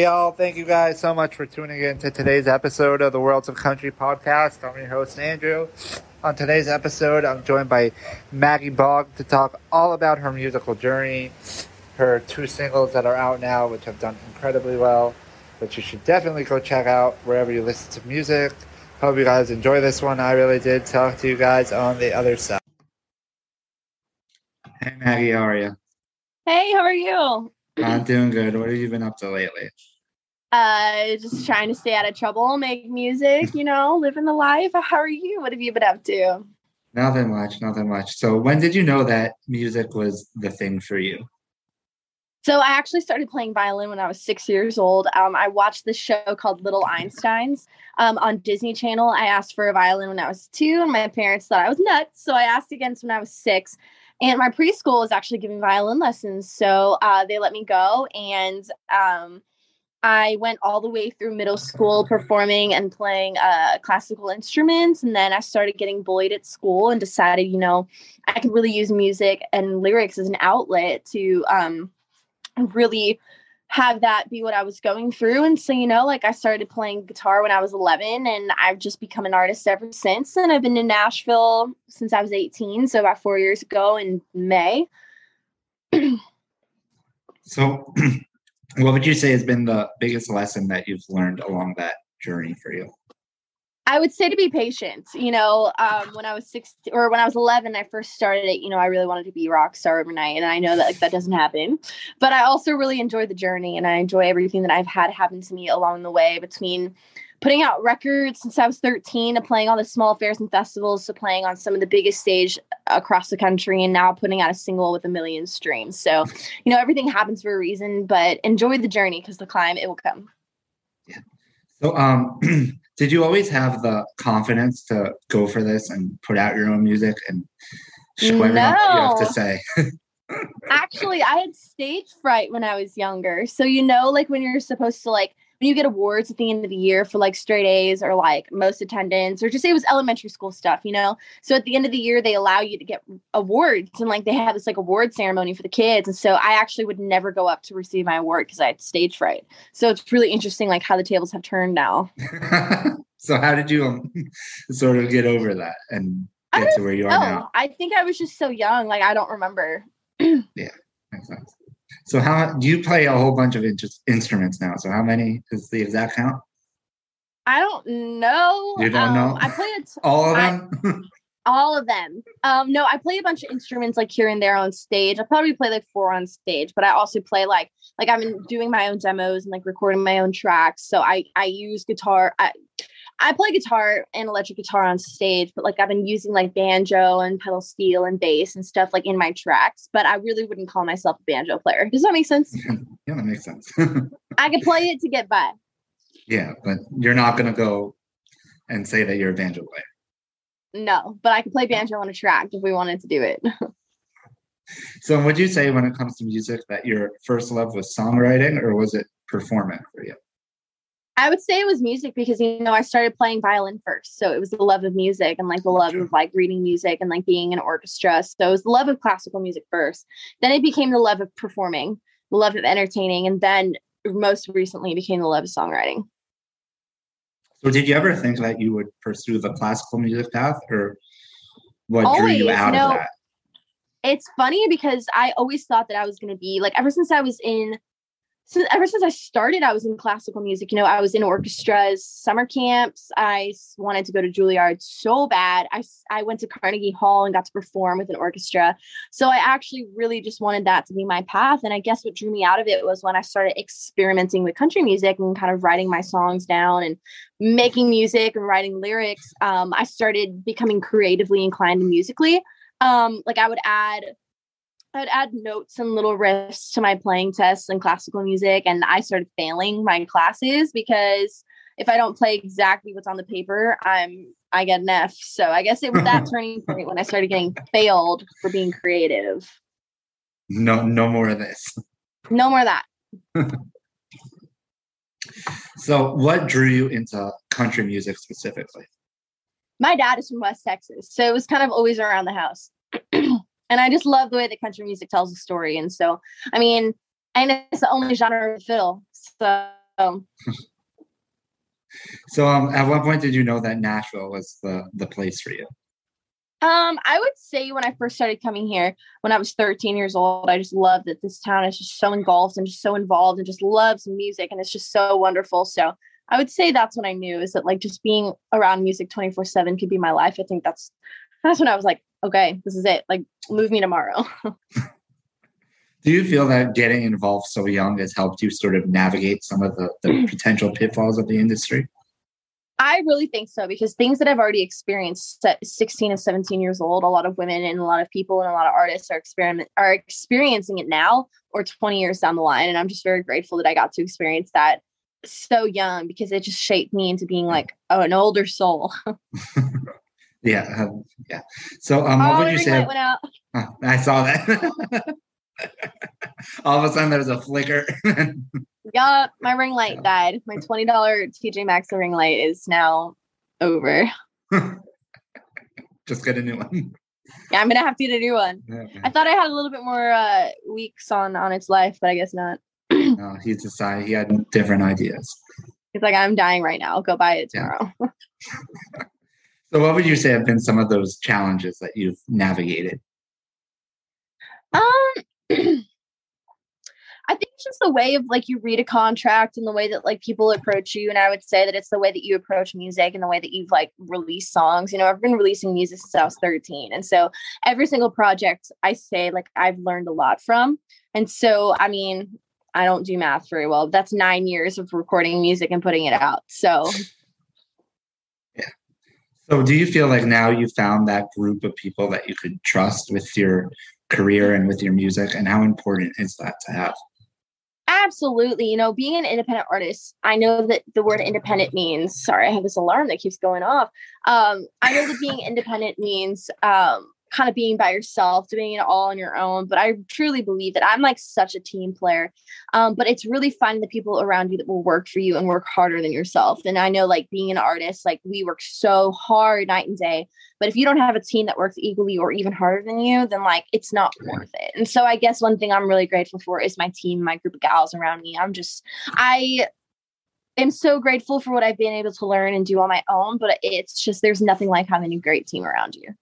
Y'all. Thank you guys so much for tuning in to today's episode of the Worlds of Country podcast. I'm your host, Andrew. On today's episode, I'm joined by Maggie Baugh to talk all about her musical journey, her two singles that are out now, which have done incredibly well, which you should definitely go check out wherever you listen to music. Hope you guys enjoy this one. I really did. Talk to you guys on the other side. Hey, Maggie, how are you? Hey, how are you? I'm doing good. What have you been up to lately? Uh, just trying to stay out of trouble, make music, you know, living the life. How are you? What have you been up to? Nothing much, nothing much. So, when did you know that music was the thing for you? So, I actually started playing violin when I was six years old. Um, I watched this show called Little Einsteins um, on Disney Channel. I asked for a violin when I was two, and my parents thought I was nuts. So, I asked again when I was six. And my preschool is actually giving violin lessons. So uh, they let me go. And um, I went all the way through middle school performing and playing uh, classical instruments. And then I started getting bullied at school and decided, you know, I could really use music and lyrics as an outlet to um, really have that be what I was going through. And so, you know, like I started playing guitar when I was 11 and I've just become an artist ever since. And I've been in Nashville since I was 18. So about four years ago in May. so what would you say has been the biggest lesson that you've learned along that journey for you? I would say to be patient. You know, um, when I was six or when I was eleven, I first started it. You know, I really wanted to be rock star overnight, and I know that like that doesn't happen. But I also really enjoy the journey, and I enjoy everything that I've had happen to me along the way. Between putting out records since I was thirteen, to playing all the small fairs and festivals, to playing on some of the biggest stage across the country, and now putting out a single with a million streams. So, you know, everything happens for a reason. But enjoy the journey because the climb it will come. Yeah. So, um. did you always have the confidence to go for this and put out your own music and show everyone no. what you have to say? Actually, I had stage fright when I was younger. So you know, like when you're supposed to like you get awards at the end of the year for like straight A's or like most attendance or just say it was elementary school stuff, you know? So at the end of the year, they allow you to get awards and like they have this like award ceremony for the kids. And so I actually would never go up to receive my award because I had stage fright. So it's really interesting like how the tables have turned now. so how did you um, sort of get over that and get to where you are now? I think I was just so young. Like I don't remember. yeah, makes sense. So how do you play a whole bunch of in- instruments now? So how many is the exact count? I don't know. You don't um, know? I play all of them. I, all of them. Um, no, I play a bunch of instruments like here and there on stage. I probably play like four on stage, but I also play like like I'm doing my own demos and like recording my own tracks. So I I use guitar. I I play guitar and electric guitar on stage, but like I've been using like banjo and pedal steel and bass and stuff like in my tracks, but I really wouldn't call myself a banjo player. Does that make sense? yeah, that makes sense. I can play it to get by. Yeah, but you're not gonna go and say that you're a banjo player. No, but I could play banjo on a track if we wanted to do it. so would you say when it comes to music that your first love was songwriting or was it performing for you? I would say it was music because you know I started playing violin first, so it was the love of music and like the love of like reading music and like being in an orchestra. So it was the love of classical music first. Then it became the love of performing, the love of entertaining, and then most recently became the love of songwriting. So did you ever think that you would pursue the classical music path, or what Always, drew you out of that? It's funny because I always thought that I was going to be like ever since I was in so ever since I started, I was in classical music. You know, I was in orchestras, summer camps. I wanted to go to Juilliard so bad. I, I went to Carnegie Hall and got to perform with an orchestra. So I actually really just wanted that to be my path. And I guess what drew me out of it was when I started experimenting with country music and kind of writing my songs down and making music and writing lyrics. Um, I started becoming creatively inclined musically. Um, like I would add I would add notes and little riffs to my playing tests and classical music. And I started failing my classes because if I don't play exactly what's on the paper, I'm I get an F. So I guess it was that turning point when I started getting failed for being creative. No, no more of this. No more of that. so what drew you into country music specifically? My dad is from West Texas. So it was kind of always around the house. and I just love the way that country music tells a story. And so, I mean, and it's the only genre of fiddle. So so um, at what point did you know that Nashville was the the place for you? Um, I would say when I first started coming here, when I was 13 years old, I just loved that this town is just so engulfed and just so involved and just loves music and it's just so wonderful. So I would say that's when I knew is that like just being around music 24 seven could be my life. I think that's, that's when I was like, okay, this is it. Like move me tomorrow. Do you feel that getting involved so young has helped you sort of navigate some of the, the potential pitfalls of the industry? I really think so because things that I've already experienced at 16 and 17 years old, a lot of women and a lot of people and a lot of artists are experiment are experiencing it now or 20 years down the line. And I'm just very grateful that I got to experience that so young because it just shaped me into being like, oh, an older soul. yeah. Um, yeah. So um what oh, would you say? Oh, I saw that. All of a sudden there was a flicker. Yup, my ring light died. My twenty dollar TJ Maxx ring light is now over. Just get a new one. Yeah, I'm gonna have to get a new one. Okay. I thought I had a little bit more uh, weeks on on its life, but I guess not. no, he decided he had different ideas. He's like, I'm dying right now. I'll go buy it tomorrow. Yeah. So, what would you say have been some of those challenges that you've navigated? Um. I think it's just the way of like you read a contract and the way that like people approach you. And I would say that it's the way that you approach music and the way that you've like released songs. You know, I've been releasing music since I was 13. And so every single project I say like I've learned a lot from. And so, I mean, I don't do math very well. That's nine years of recording music and putting it out. So. So, do you feel like now you found that group of people that you could trust with your career and with your music? And how important is that to have? Absolutely. You know, being an independent artist, I know that the word independent means, sorry, I have this alarm that keeps going off. Um, I know that being independent means um, kind of being by yourself, doing it all on your own. But I truly believe that I'm like such a team player. Um, but it's really finding the people around you that will work for you and work harder than yourself. And I know like being an artist, like we work so hard night and day. But if you don't have a team that works equally or even harder than you, then like it's not worth it. And so I guess one thing I'm really grateful for is my team, my group of gals around me. I'm just, I am so grateful for what I've been able to learn and do on my own, but it's just there's nothing like having a great team around you.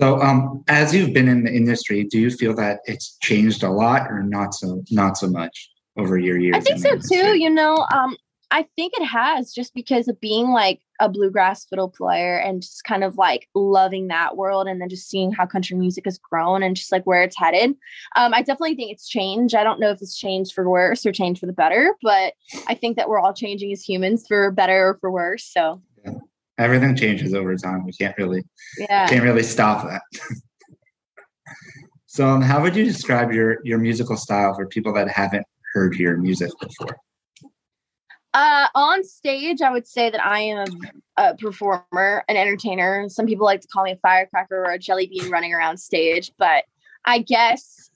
So, um, as you've been in the industry, do you feel that it's changed a lot, or not so not so much over your years? I think so industry? too. You know, um, I think it has just because of being like a bluegrass fiddle player and just kind of like loving that world and then just seeing how country music has grown and just like where it's headed. Um, I definitely think it's changed. I don't know if it's changed for worse or changed for the better, but I think that we're all changing as humans for better or for worse. So everything changes over time. We can't really yeah. can't really stop that. so, um, how would you describe your your musical style for people that haven't heard your music before? Uh, on stage, I would say that I am a, a, performer, an entertainer. Some people like to call me a firecracker or a jelly bean running around stage, but I guess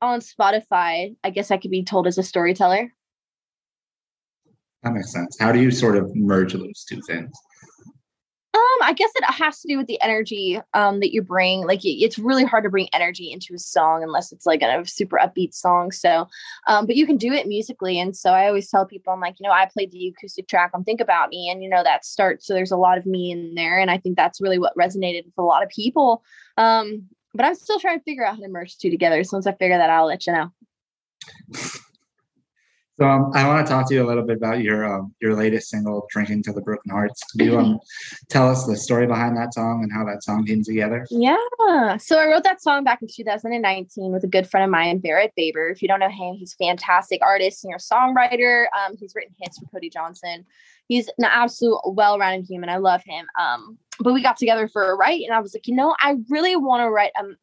on Spotify, I guess I could be told as a storyteller. That makes sense. How do you sort of merge those two things? I guess it has to do with the energy um that you bring. Like it's really hard to bring energy into a song unless it's like a super upbeat song. So, um, but you can do it musically. And so I always tell people, I'm like, you know, I played the acoustic track on Think About Me, and you know that starts. So there's a lot of me in there, and I think that's really what resonated with a lot of people. Um, but I'm still trying to figure out how to merge two together. So once I figure that out, I'll let you know. So um, I want to talk to you a little bit about your um, your latest single, "Drinking to the Broken Hearts." Can you um, tell us the story behind that song and how that song came together? Yeah. So I wrote that song back in 2019 with a good friend of mine, Barrett Baber. If you don't know him, he's a fantastic artist, singer, songwriter. Um, he's written hits for Cody Johnson. He's an absolute well-rounded human. I love him. Um, but we got together for a write, and I was like, you know, I really want to write um,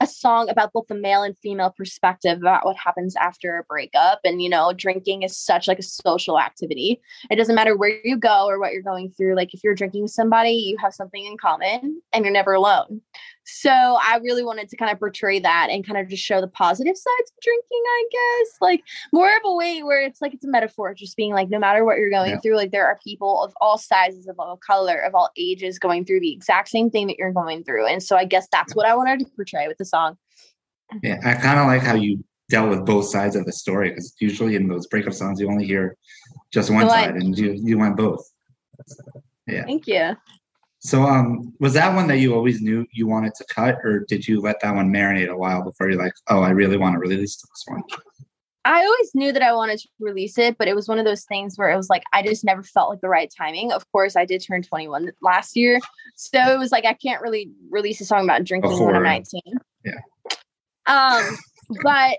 a song about both the male and female perspective about what happens after a breakup and you know drinking is such like a social activity. It doesn't matter where you go or what you're going through like if you're drinking with somebody you have something in common and you're never alone so I really wanted to kind of portray that and kind of just show the positive sides of drinking, I guess. Like more of a way where it's like it's a metaphor, just being like, no matter what you're going yeah. through, like there are people of all sizes, of all color, of all ages going through the exact same thing that you're going through. And so I guess that's what I wanted to portray with the song. Yeah, I kind of like how you dealt with both sides of the story because usually in those breakup songs you only hear just one side and you you went both. Yeah. Thank you. So um was that one that you always knew you wanted to cut or did you let that one marinate a while before you're like, oh I really want to release this one? I always knew that I wanted to release it, but it was one of those things where it was like I just never felt like the right timing. Of course, I did turn 21 last year, so it was like I can't really release a song about drinking Before, when I'm 19. Yeah. Um, but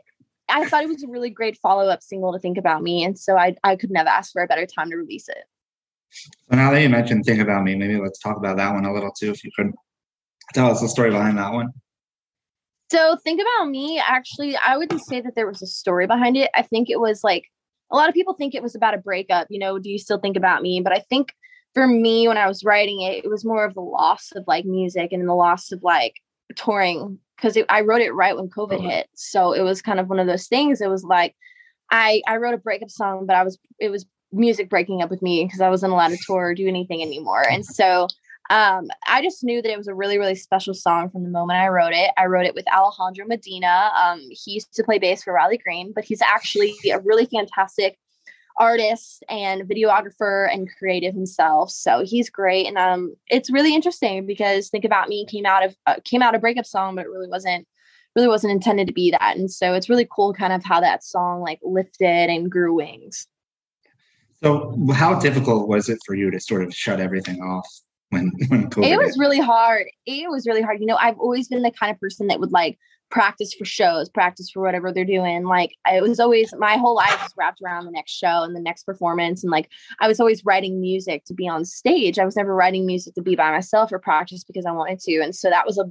I thought it was a really great follow up single to think about me, and so I I could never ask for a better time to release it. So now that you mentioned "Think About Me," maybe let's talk about that one a little too. If you could tell us the story behind that one. So think about me. Actually, I wouldn't say that there was a story behind it. I think it was like a lot of people think it was about a breakup. You know, do you still think about me? But I think for me, when I was writing it, it was more of the loss of like music and the loss of like touring because I wrote it right when COVID oh. hit. So it was kind of one of those things. It was like I I wrote a breakup song, but I was it was music breaking up with me because I wasn't allowed to tour or do anything anymore. And so um, I just knew that it was a really, really special song from the moment I wrote it. I wrote it with Alejandro Medina. Um, he used to play bass for Riley Green, but he's actually a really fantastic artist and videographer and creative himself. So he's great, and um, it's really interesting because "Think About Me" came out of uh, came out a breakup song, but it really wasn't really wasn't intended to be that. And so it's really cool, kind of how that song like lifted and grew wings. So, how difficult was it for you to sort of shut everything off when when COVID it was hit? really hard. It was really hard. You know i've always been the kind of person that would like practice for shows practice for whatever they're doing. Like it was always my whole life was wrapped around the next show and the next performance and like i was always writing music to be on stage. I was never writing music to be by myself or practice because i wanted to and so that was a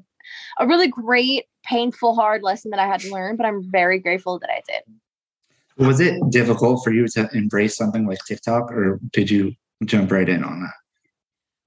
a really great painful hard lesson that i had to learn but i'm very grateful that i did was it difficult for you to embrace something like tiktok or did you jump right in on that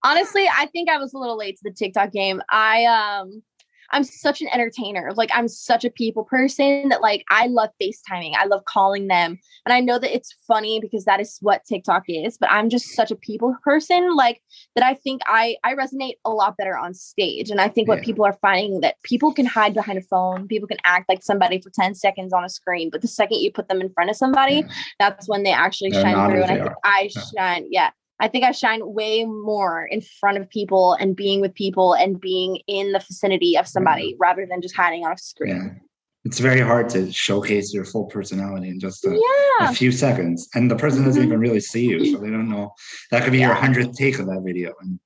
honestly, I think I was a little late to the TikTok game. I um I'm such an entertainer. Like I'm such a people person that like I love FaceTiming. I love calling them. And I know that it's funny because that is what TikTok is, but I'm just such a people person like that I think I I resonate a lot better on stage. And I think what people are finding that people can hide behind a phone, people can act like somebody for 10 seconds on a screen, but the second you put them in front of somebody, yeah. that's when they actually They're shine through. And I think I shine, yeah. I think I shine way more in front of people and being with people and being in the vicinity of somebody mm-hmm. rather than just hiding on a screen. Yeah. It's very hard to showcase your full personality in just a, yeah. a few seconds. And the person doesn't even really see you. So they don't know. That could be yeah. your hundredth take of that video. And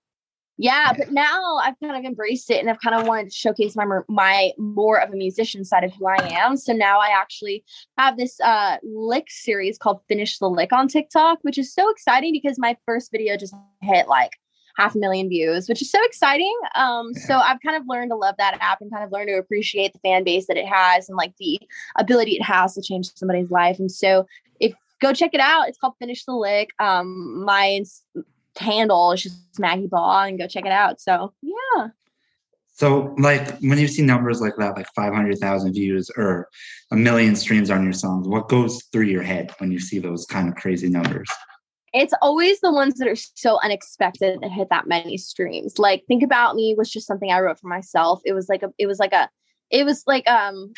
yeah, but now I've kind of embraced it and I've kind of wanted to showcase my my more of a musician side of who I am. So now I actually have this uh lick series called Finish the Lick on TikTok, which is so exciting because my first video just hit like half a million views, which is so exciting. Um, so I've kind of learned to love that app and kind of learned to appreciate the fan base that it has and like the ability it has to change somebody's life. And so if go check it out, it's called Finish the Lick. Um, my handle is just Maggie Baugh and go check it out. So yeah. So like when you see numbers like that, like 500,000 views or a million streams on your songs, what goes through your head when you see those kind of crazy numbers? It's always the ones that are so unexpected that hit that many streams. Like Think About Me was just something I wrote for myself. It was like a, it was like a, it was like, um,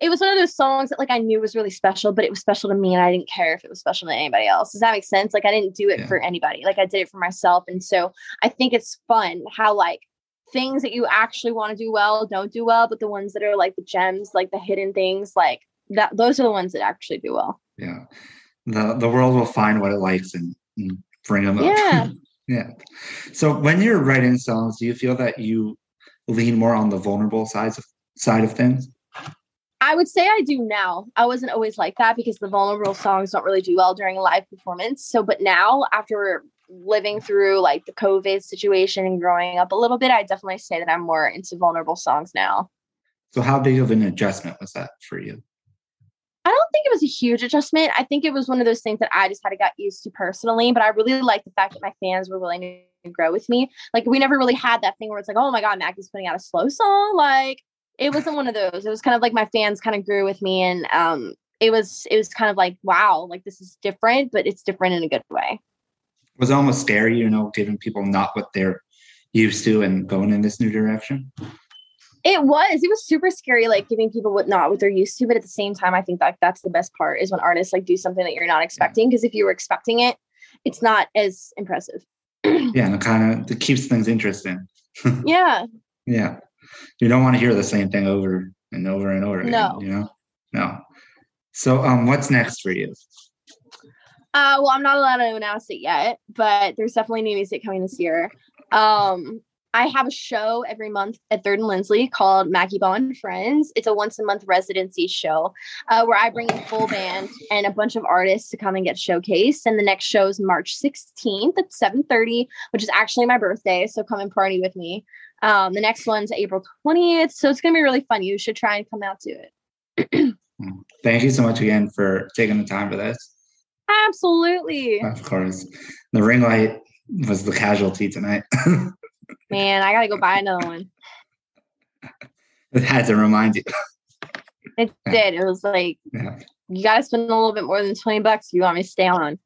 it was one of those songs that like I knew was really special, but it was special to me and I didn't care if it was special to anybody else. Does that make sense? Like I didn't do it yeah. for anybody. Like I did it for myself. And so I think it's fun how like things that you actually want to do well don't do well, but the ones that are like the gems, like the hidden things, like that those are the ones that actually do well. Yeah. The the world will find what it likes and, and bring them up. Yeah. yeah. So when you're writing songs, do you feel that you lean more on the vulnerable sides of side of things? I would say I do now. I wasn't always like that because the vulnerable songs don't really do well during a live performance. So, but now after living through like the COVID situation and growing up a little bit, I definitely say that I'm more into vulnerable songs now. So, how big of an adjustment was that for you? I don't think it was a huge adjustment. I think it was one of those things that I just had to get used to personally. But I really like the fact that my fans were willing to grow with me. Like we never really had that thing where it's like, oh my god, Maggie's putting out a slow song. Like it wasn't one of those. It was kind of like my fans kind of grew with me and um it was it was kind of like wow, like this is different, but it's different in a good way. It was almost scary, you know, giving people not what they're used to and going in this new direction. It was. It was super scary, like giving people what not what they're used to. But at the same time, I think that that's the best part is when artists like do something that you're not expecting. Because if you were expecting it, it's not as impressive. yeah, and it kind of it keeps things interesting. yeah. Yeah. You don't want to hear the same thing over and over and over again. No. You know? No. So um what's next for you? Uh well I'm not allowed to announce it yet, but there's definitely new music coming this year. Um I have a show every month at Third and Lindsley called Maggie Bond Friends. It's a once a month residency show uh, where I bring in full band and a bunch of artists to come and get showcased. And the next show is March 16th at 7:30, which is actually my birthday. So come and party with me. Um, the next one's April 20th. So it's gonna be really fun. You should try and come out to it. Thank you so much again for taking the time for this. Absolutely. Of course. The ring light was the casualty tonight. Man, I gotta go buy another one. It had to remind you. It did. It was like Yeah. you gotta spend a little bit more than 20 bucks if you want me to stay on.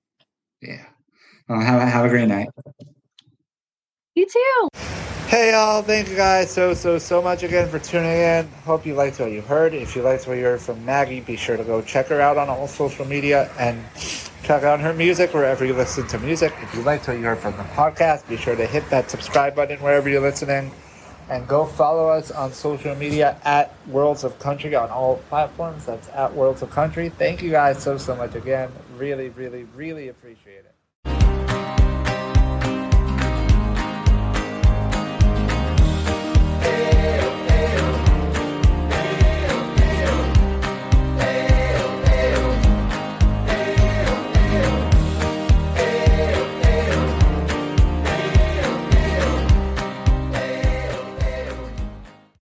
Yeah. Well, have, a- have a great night. You too. Hey y'all, thank you guys so so so much again for tuning in. Hope you liked what you heard. If you liked what you heard from Maggie, be sure to go check her out on all social media and check out her music wherever you listen to music. If you liked what you heard from the podcast, be sure to hit that subscribe button wherever you're listening. And go follow us on social media at Worlds of Country on all platforms. That's at Worlds of Country. Thank you guys so so much again. Really, really, really appreciate it.